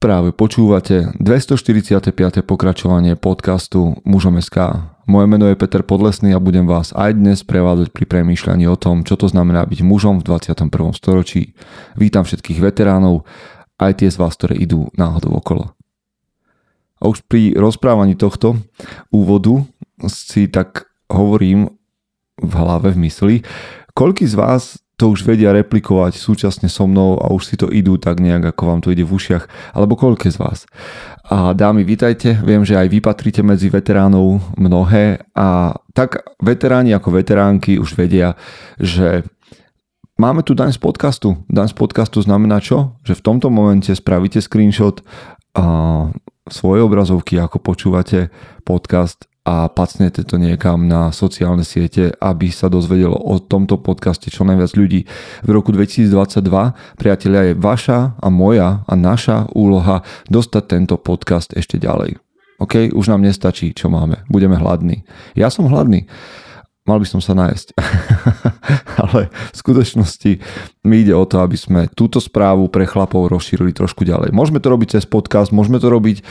Práve počúvate 245. pokračovanie podcastu Mužom SK. Moje meno je Peter Podlesný a budem vás aj dnes prevádzať pri premýšľaní o tom, čo to znamená byť mužom v 21. storočí. Vítam všetkých veteránov, aj tie z vás, ktoré idú náhodou okolo. A už pri rozprávaní tohto úvodu si tak hovorím v hlave, v mysli, koľký z vás to už vedia replikovať súčasne so mnou a už si to idú tak nejak, ako vám to ide v ušiach, alebo koľké z vás. A dámy, vítajte, viem, že aj vy patríte medzi veteránov mnohé a tak veteráni ako veteránky už vedia, že máme tu daň z podcastu. Daň z podcastu znamená čo? Že v tomto momente spravíte screenshot a svoje obrazovky, ako počúvate podcast a pacnete to niekam na sociálne siete, aby sa dozvedelo o tomto podcaste čo najviac ľudí. V roku 2022, priatelia, je vaša a moja a naša úloha dostať tento podcast ešte ďalej. OK, už nám nestačí, čo máme. Budeme hladní. Ja som hladný mal by som sa nájsť. Ale v skutočnosti mi ide o to, aby sme túto správu pre chlapov rozšírili trošku ďalej. Môžeme to robiť cez podcast, môžeme to robiť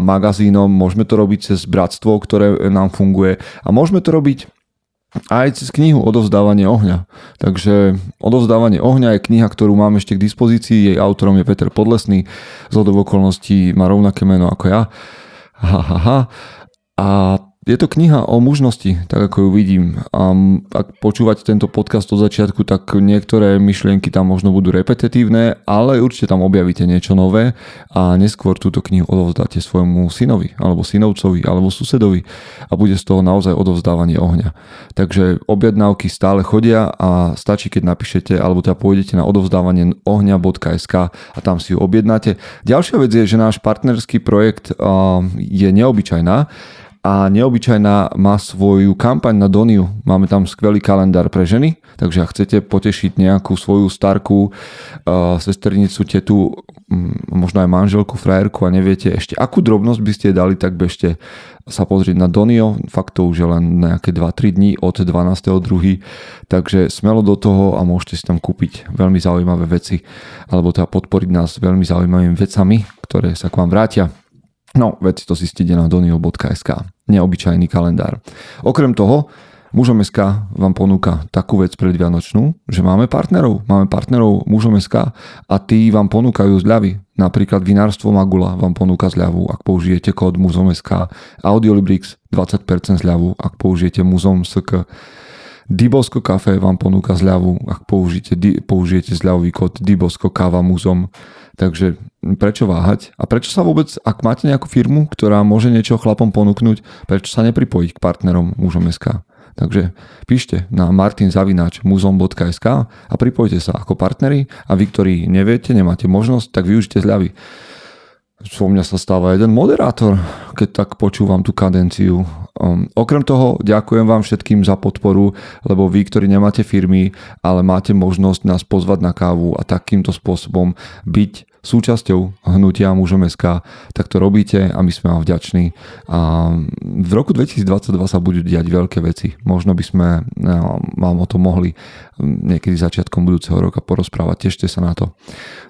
magazínom, môžeme to robiť cez bratstvo, ktoré nám funguje a môžeme to robiť aj cez knihu Odovzdávanie ohňa. Takže Odovzdávanie ohňa je kniha, ktorú mám ešte k dispozícii. Jej autorom je Peter Podlesný. Z okolností má rovnaké meno ako ja. Ha, ha, ha. A je to kniha o mužnosti, tak ako ju vidím. A ak počúvate tento podcast od začiatku, tak niektoré myšlienky tam možno budú repetitívne, ale určite tam objavíte niečo nové a neskôr túto knihu odovzdáte svojmu synovi, alebo synovcovi, alebo susedovi a bude z toho naozaj odovzdávanie ohňa. Takže objednávky stále chodia a stačí, keď napíšete, alebo teda pôjdete na odovzdávanie ohňa.sk a tam si ju objednáte. Ďalšia vec je, že náš partnerský projekt je neobyčajná a neobyčajná má svoju kampaň na Doniu. Máme tam skvelý kalendár pre ženy, takže ak chcete potešiť nejakú svoju starku uh, sesternicu, tetu, um, možno aj manželku, frajerku a neviete ešte akú drobnosť by ste dali, tak bežte sa pozrieť na Donio. Fakt to už je len nejaké 2-3 dní od 12.2. Takže smelo do toho a môžete si tam kúpiť veľmi zaujímavé veci alebo teda podporiť nás veľmi zaujímavými vecami, ktoré sa k vám vrátia. No, veci to zistíte na donio.sk. Neobyčajný kalendár. Okrem toho, Mužom SK vám ponúka takú vec predvianočnú, že máme partnerov. Máme partnerov Mužom SK a tí vám ponúkajú zľavy. Napríklad Vinárstvo Magula vám ponúka zľavu, ak použijete kód Mužom SK. Audiolibrix 20% zľavu, ak použijete Muzom SK. Dibosko kafe vám ponúka zľavu, ak použijete, použijete zľavový kód Dibosko káva muzom. Takže prečo váhať? A prečo sa vôbec, ak máte nejakú firmu, ktorá môže niečo chlapom ponúknuť, prečo sa nepripojiť k partnerom mužom SK? Takže píšte na martinzavináčmuzom.sk a pripojte sa ako partneri a vy, ktorí neviete, nemáte možnosť, tak využite zľavy. So mňa sa stáva jeden moderátor, keď tak počúvam tú kadenciu. Um, okrem toho ďakujem vám všetkým za podporu, lebo vy, ktorí nemáte firmy, ale máte možnosť nás pozvať na kávu a takýmto spôsobom byť súčasťou hnutia mužom SK, tak to robíte a my sme vám vďační. A v roku 2022 sa budú diať veľké veci. Možno by sme no, vám o tom mohli niekedy začiatkom budúceho roka porozprávať. Tešte sa na to.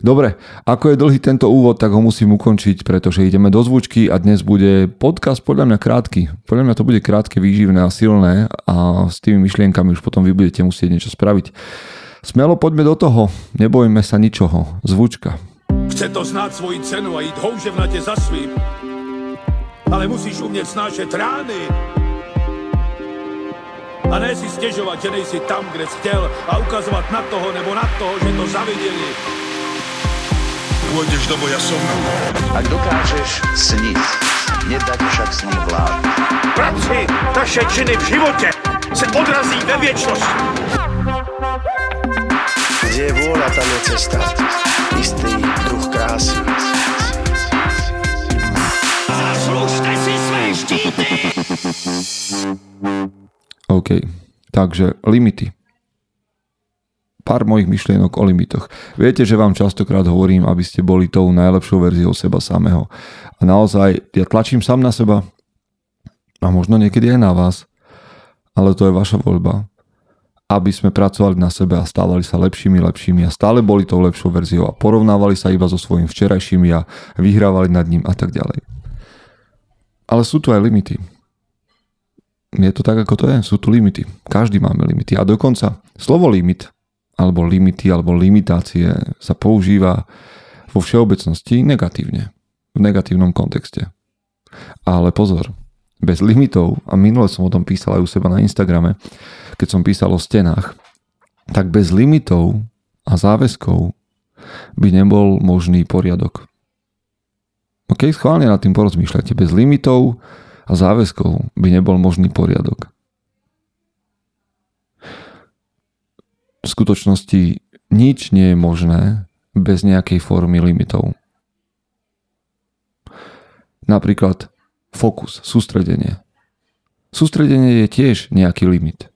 Dobre, ako je dlhý tento úvod, tak ho musím ukončiť, pretože ideme do zvučky a dnes bude podcast podľa mňa krátky. Podľa mňa to bude krátke, výživné a silné a s tými myšlienkami už potom vy budete musieť niečo spraviť. Smelo poďme do toho, nebojme sa ničoho. Zvučka. Chce to znát svoji cenu a jít houževnatě za svým. Ale musíš umět snášet rány. A ne si stěžovat, že nejsi tam, kde jsi chtěl a ukazovat na toho nebo na toho, že to zaviděli. Pôjdeš do boja som. Ak dokážeš sniť, nedať však sním vlád. Práci, taše činy v životě se odrazí ve věčnosti. Kde je vôľa, tam je cesta. Istý druh krásy. Zaslužte si své štíty! OK, takže limity. Pár mojich myšlienok o limitoch. Viete, že vám častokrát hovorím, aby ste boli tou najlepšou verziou seba samého. A naozaj, ja tlačím sám na seba a možno niekedy aj na vás, ale to je vaša voľba. Aby sme pracovali na sebe a stávali sa lepšími, lepšími a stále boli tou lepšou verziou a porovnávali sa iba so svojím včerajším a vyhrávali nad ním a tak ďalej. Ale sú tu aj limity. Je to tak, ako to je. Sú tu limity. Každý máme limity. A dokonca slovo limit, alebo limity, alebo limitácie sa používa vo všeobecnosti negatívne. V negatívnom kontexte. Ale pozor, bez limitov, a minule som o tom písal aj u seba na Instagrame, keď som písal o stenách, tak bez limitov a záväzkov by nebol možný poriadok. OK, schválne nad tým porozmýšľajte. Bez limitov a záväzkov by nebol možný poriadok. V skutočnosti nič nie je možné bez nejakej formy limitov. Napríklad fokus, sústredenie. Sústredenie je tiež nejaký limit.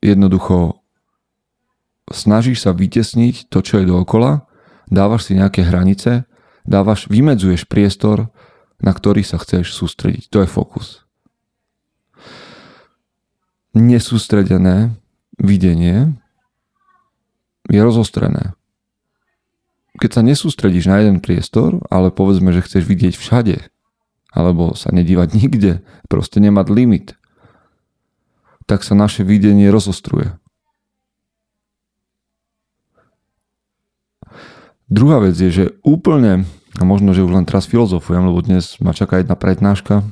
Jednoducho snažíš sa vytesniť to, čo je dookola, dávaš si nejaké hranice, dávaš, vymedzuješ priestor na ktorý sa chceš sústrediť. To je fokus. Nesústredené videnie je rozostrené. Keď sa nesústredíš na jeden priestor, ale povedzme, že chceš vidieť všade, alebo sa nedívať nikde, proste nemať limit, tak sa naše videnie rozostruje. Druhá vec je, že úplne a možno, že už len teraz filozofujem, lebo dnes ma čaká jedna prednáška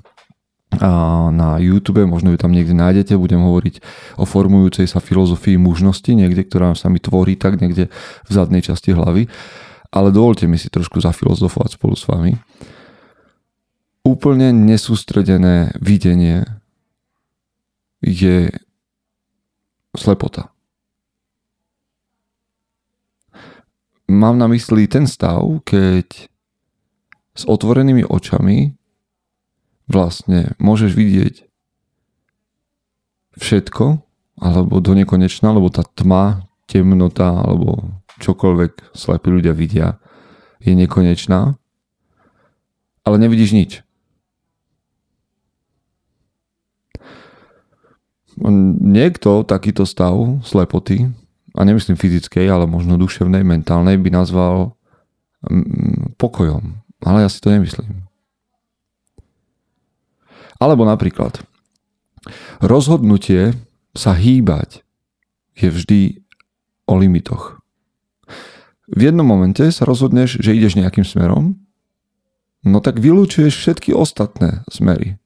na YouTube, možno ju tam niekde nájdete, budem hovoriť o formujúcej sa filozofii mužnosti, niekde, ktorá sa mi tvorí tak niekde v zadnej časti hlavy. Ale dovolte mi si trošku zafilozofovať spolu s vami. Úplne nesústredené videnie je slepota. Mám na mysli ten stav, keď s otvorenými očami vlastne môžeš vidieť všetko, alebo do nekonečna, lebo tá tma, temnota, alebo čokoľvek slepí ľudia vidia, je nekonečná, ale nevidíš nič. Niekto takýto stav slepoty, a nemyslím fyzickej, ale možno duševnej, mentálnej, by nazval mm, pokojom. Ale ja si to nemyslím. Alebo napríklad, rozhodnutie sa hýbať je vždy o limitoch. V jednom momente sa rozhodneš, že ideš nejakým smerom, no tak vylúčuješ všetky ostatné smery.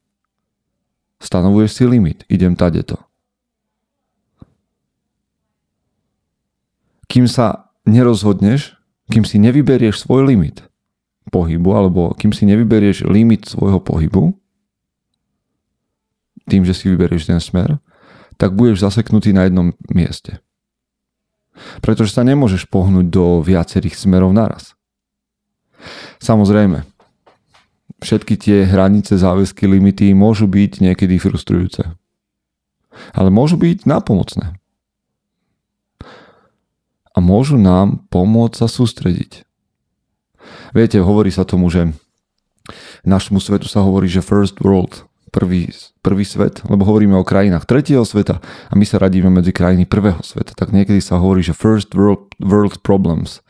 Stanovuješ si limit, idem tadeto. Kým sa nerozhodneš, kým si nevyberieš svoj limit, pohybu, alebo kým si nevyberieš limit svojho pohybu, tým, že si vyberieš ten smer, tak budeš zaseknutý na jednom mieste. Pretože sa nemôžeš pohnúť do viacerých smerov naraz. Samozrejme, všetky tie hranice, záväzky, limity môžu byť niekedy frustrujúce. Ale môžu byť nápomocné. A môžu nám pomôcť sa sústrediť. Viete, hovorí sa tomu, že našmu svetu sa hovorí, že first world, prvý, prvý svet, lebo hovoríme o krajinách tretieho sveta a my sa radíme medzi krajiny prvého sveta. Tak niekedy sa hovorí, že first world, world problems,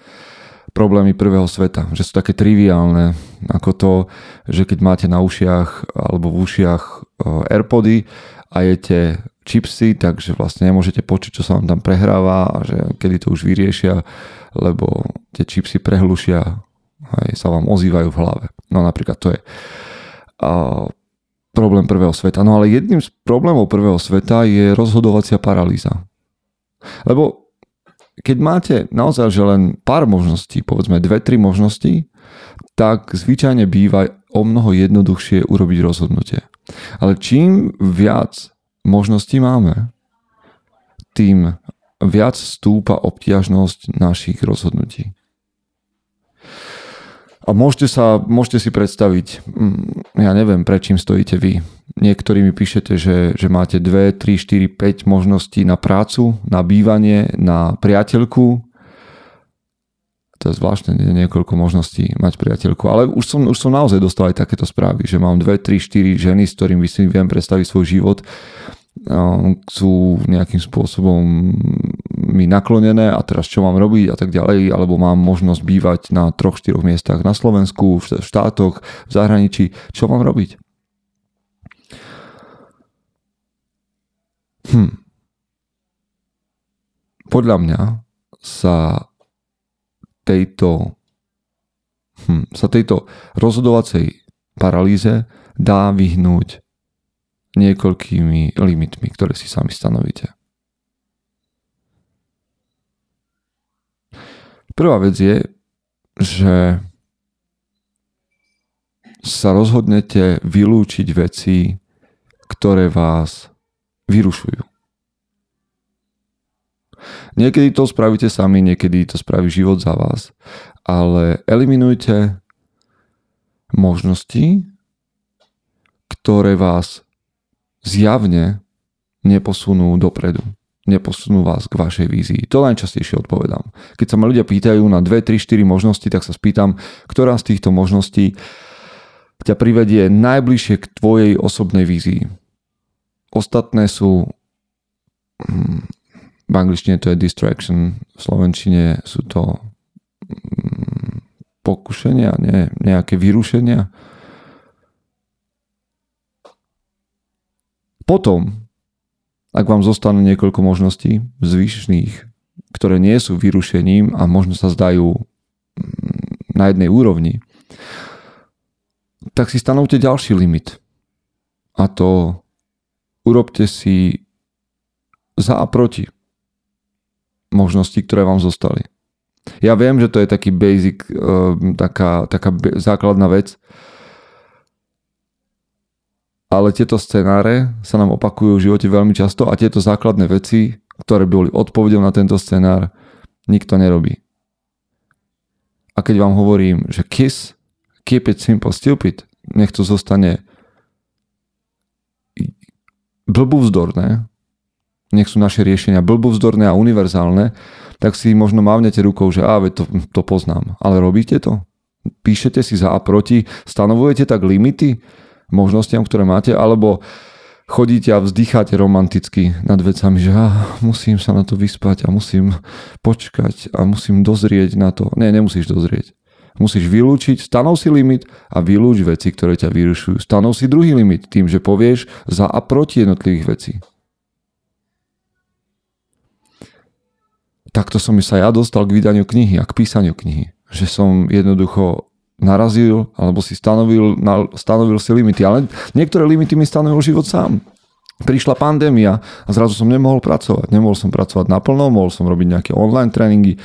problémy prvého sveta, že sú také triviálne, ako to, že keď máte na ušiach alebo v ušiach eh, Airpody a jete chipsy, takže vlastne nemôžete počuť, čo sa vám tam prehráva a že kedy to už vyriešia, lebo tie chipsy prehlušia aj sa vám ozývajú v hlave. No napríklad to je a, problém prvého sveta. No ale jedným z problémov prvého sveta je rozhodovacia paralýza. Lebo keď máte naozaj že len pár možností, povedzme dve, tri možnosti, tak zvyčajne býva o mnoho jednoduchšie urobiť rozhodnutie. Ale čím viac možností máme, tým viac stúpa obťažnosť našich rozhodnutí. A môžete, sa, môžete si predstaviť, mm, ja neviem, prečím stojíte vy. Niektorí mi píšete, že, že máte 2, 3, 4, 5 možností na prácu, na bývanie, na priateľku. To je zvláštne, niekoľko možností mať priateľku. Ale už som, už som naozaj dostal aj takéto správy, že mám 2, 3, 4 ženy, s ktorými si viem predstaviť svoj život sú nejakým spôsobom mi naklonené a teraz čo mám robiť a tak ďalej, alebo mám možnosť bývať na troch, štyroch miestach na Slovensku, v štátoch, v zahraničí, čo mám robiť? Hm. Podľa mňa sa tejto hm, sa tejto rozhodovacej paralýze dá vyhnúť niekoľkými limitmi, ktoré si sami stanovíte. Prvá vec je, že sa rozhodnete vylúčiť veci, ktoré vás vyrušujú. Niekedy to spravíte sami, niekedy to spraví život za vás, ale eliminujte možnosti, ktoré vás zjavne neposunú dopredu. Neposunú vás k vašej vízii. To najčastejšie odpovedám. Keď sa ma ľudia pýtajú na 2, 3, 4 možnosti, tak sa spýtam, ktorá z týchto možností ťa privedie najbližšie k tvojej osobnej vízii. Ostatné sú hm, v angličtine to je distraction, v slovenčine sú to hm, pokušenia, nie, nejaké vyrušenia Potom, ak vám zostane niekoľko možností zvyšných, ktoré nie sú vyrušením a možno sa zdajú mm, na jednej úrovni, tak si stanovte ďalší limit. A to urobte si za a proti možnosti, ktoré vám zostali. Ja viem, že to je taký basic, eh, taká, taká základná vec, ale tieto scenáre sa nám opakujú v živote veľmi často a tieto základné veci, ktoré boli odpovedou na tento scenár, nikto nerobí. A keď vám hovorím, že KISS, keep it simple, stupid, nech to zostane blbúvzdorné, nech sú naše riešenia blbúvzdorné a univerzálne, tak si možno mávnete rukou, že á, to, to poznám. Ale robíte to? Píšete si za a proti? Stanovujete tak limity? možnostiam, ktoré máte, alebo chodíte a vzdycháte romanticky nad vecami, že ah, musím sa na to vyspať a musím počkať a musím dozrieť na to. Nie, nemusíš dozrieť. Musíš vylúčiť, stanov si limit a vylúč veci, ktoré ťa vyrušujú. Stanov si druhý limit tým, že povieš za a proti jednotlivých vecí. Takto som sa ja dostal k vydaniu knihy a k písaniu knihy. Že som jednoducho narazil alebo si stanovil, stanovil si limity. Ale niektoré limity mi stanovil život sám. Prišla pandémia a zrazu som nemohol pracovať. Nemohol som pracovať naplno, mohol som robiť nejaké online tréningy.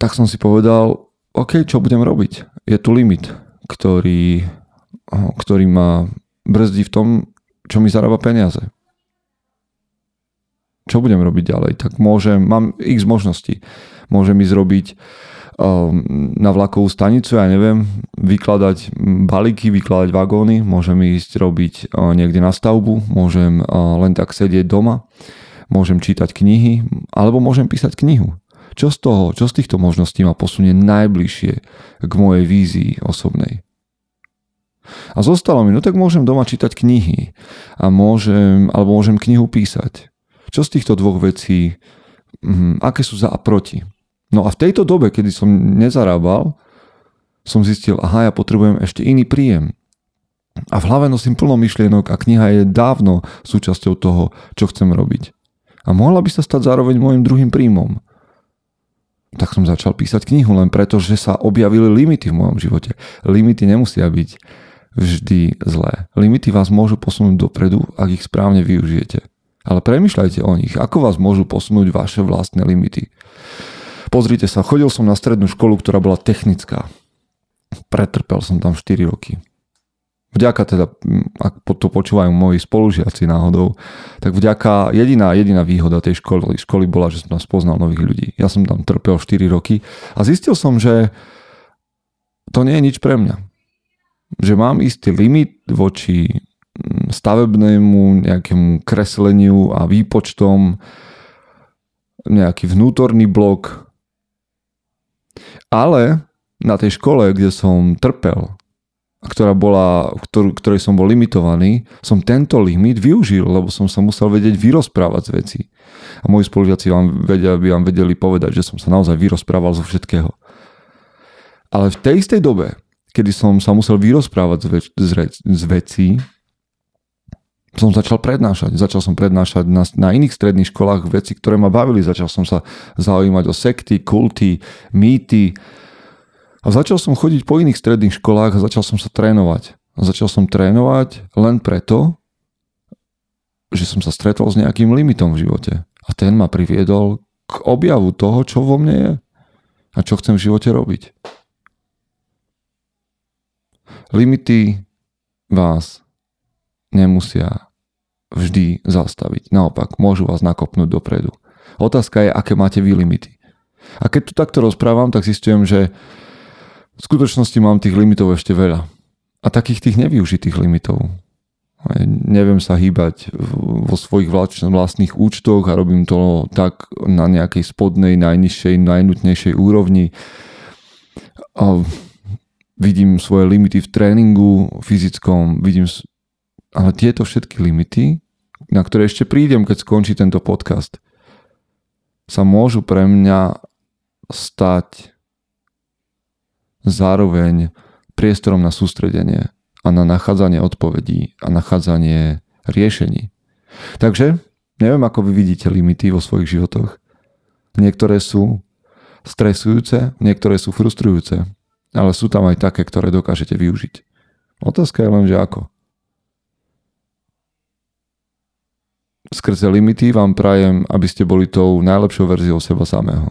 Tak som si povedal, OK, čo budem robiť? Je tu limit, ktorý, ktorý ma brzdí v tom, čo mi zarába peniaze. Čo budem robiť ďalej? Tak môžem, mám x možností. Môžem ísť robiť Ehm, na vlakovú stanicu, ja neviem, vykladať balíky, vykladať vagóny, môžem ísť robiť e, niekde na stavbu, môžem e, len tak sedieť doma, môžem čítať knihy, alebo môžem písať knihu. Čo z toho, čo z týchto možností ma posunie najbližšie k mojej vízii osobnej? A zostalo mi, no tak môžem doma čítať knihy a môžem, alebo môžem knihu písať. Čo z týchto dvoch vecí, hm, aké sú za a proti? No a v tejto dobe, kedy som nezarábal, som zistil, aha, ja potrebujem ešte iný príjem. A v hlave nosím plno myšlienok a kniha je dávno súčasťou toho, čo chcem robiť. A mohla by sa stať zároveň môjim druhým príjmom. Tak som začal písať knihu len preto, že sa objavili limity v mojom živote. Limity nemusia byť vždy zlé. Limity vás môžu posunúť dopredu, ak ich správne využijete. Ale premyšľajte o nich, ako vás môžu posunúť vaše vlastné limity. Pozrite sa, chodil som na strednú školu, ktorá bola technická. Pretrpel som tam 4 roky. Vďaka teda, ak to počúvajú moji spolužiaci náhodou, tak vďaka jediná, jediná výhoda tej školy, školy bola, že som tam spoznal nových ľudí. Ja som tam trpel 4 roky a zistil som, že to nie je nič pre mňa. Že mám istý limit voči stavebnému nejakému kresleniu a výpočtom, nejaký vnútorný blok, ale na tej škole, kde som trpel ktorá bola, ktorú, ktorej som bol limitovaný, som tento limit využil, lebo som sa musel vedieť vyrozprávať z veci. A moji spolužiaci vám vedia, by vám vedeli povedať, že som sa naozaj vyrozprával zo všetkého. Ale v tej istej dobe, kedy som sa musel vyrozprávať z, več, z, z vecí, som začal prednášať. Začal som prednášať na, na iných stredných školách veci, ktoré ma bavili. Začal som sa zaujímať o sekty, kulty, mýty. A začal som chodiť po iných stredných školách a začal som sa trénovať. A začal som trénovať len preto, že som sa stretol s nejakým limitom v živote. A ten ma priviedol k objavu toho, čo vo mne je a čo chcem v živote robiť. Limity vás nemusia vždy zastaviť. Naopak, môžu vás nakopnúť dopredu. Otázka je, aké máte vy limity. A keď tu takto rozprávam, tak zistujem, že v skutočnosti mám tých limitov ešte veľa. A takých tých nevyužitých limitov. Neviem sa hýbať vo svojich vlastných účtoch a robím to tak na nejakej spodnej, najnižšej, najnutnejšej úrovni. A vidím svoje limity v tréningu fyzickom, vidím ale tieto všetky limity, na ktoré ešte prídem, keď skončí tento podcast, sa môžu pre mňa stať zároveň priestorom na sústredenie a na nachádzanie odpovedí a nachádzanie riešení. Takže neviem, ako vy vidíte limity vo svojich životoch. Niektoré sú stresujúce, niektoré sú frustrujúce, ale sú tam aj také, ktoré dokážete využiť. Otázka je len, že ako. Skrze limity vám prajem, aby ste boli tou najlepšou verziou seba samého.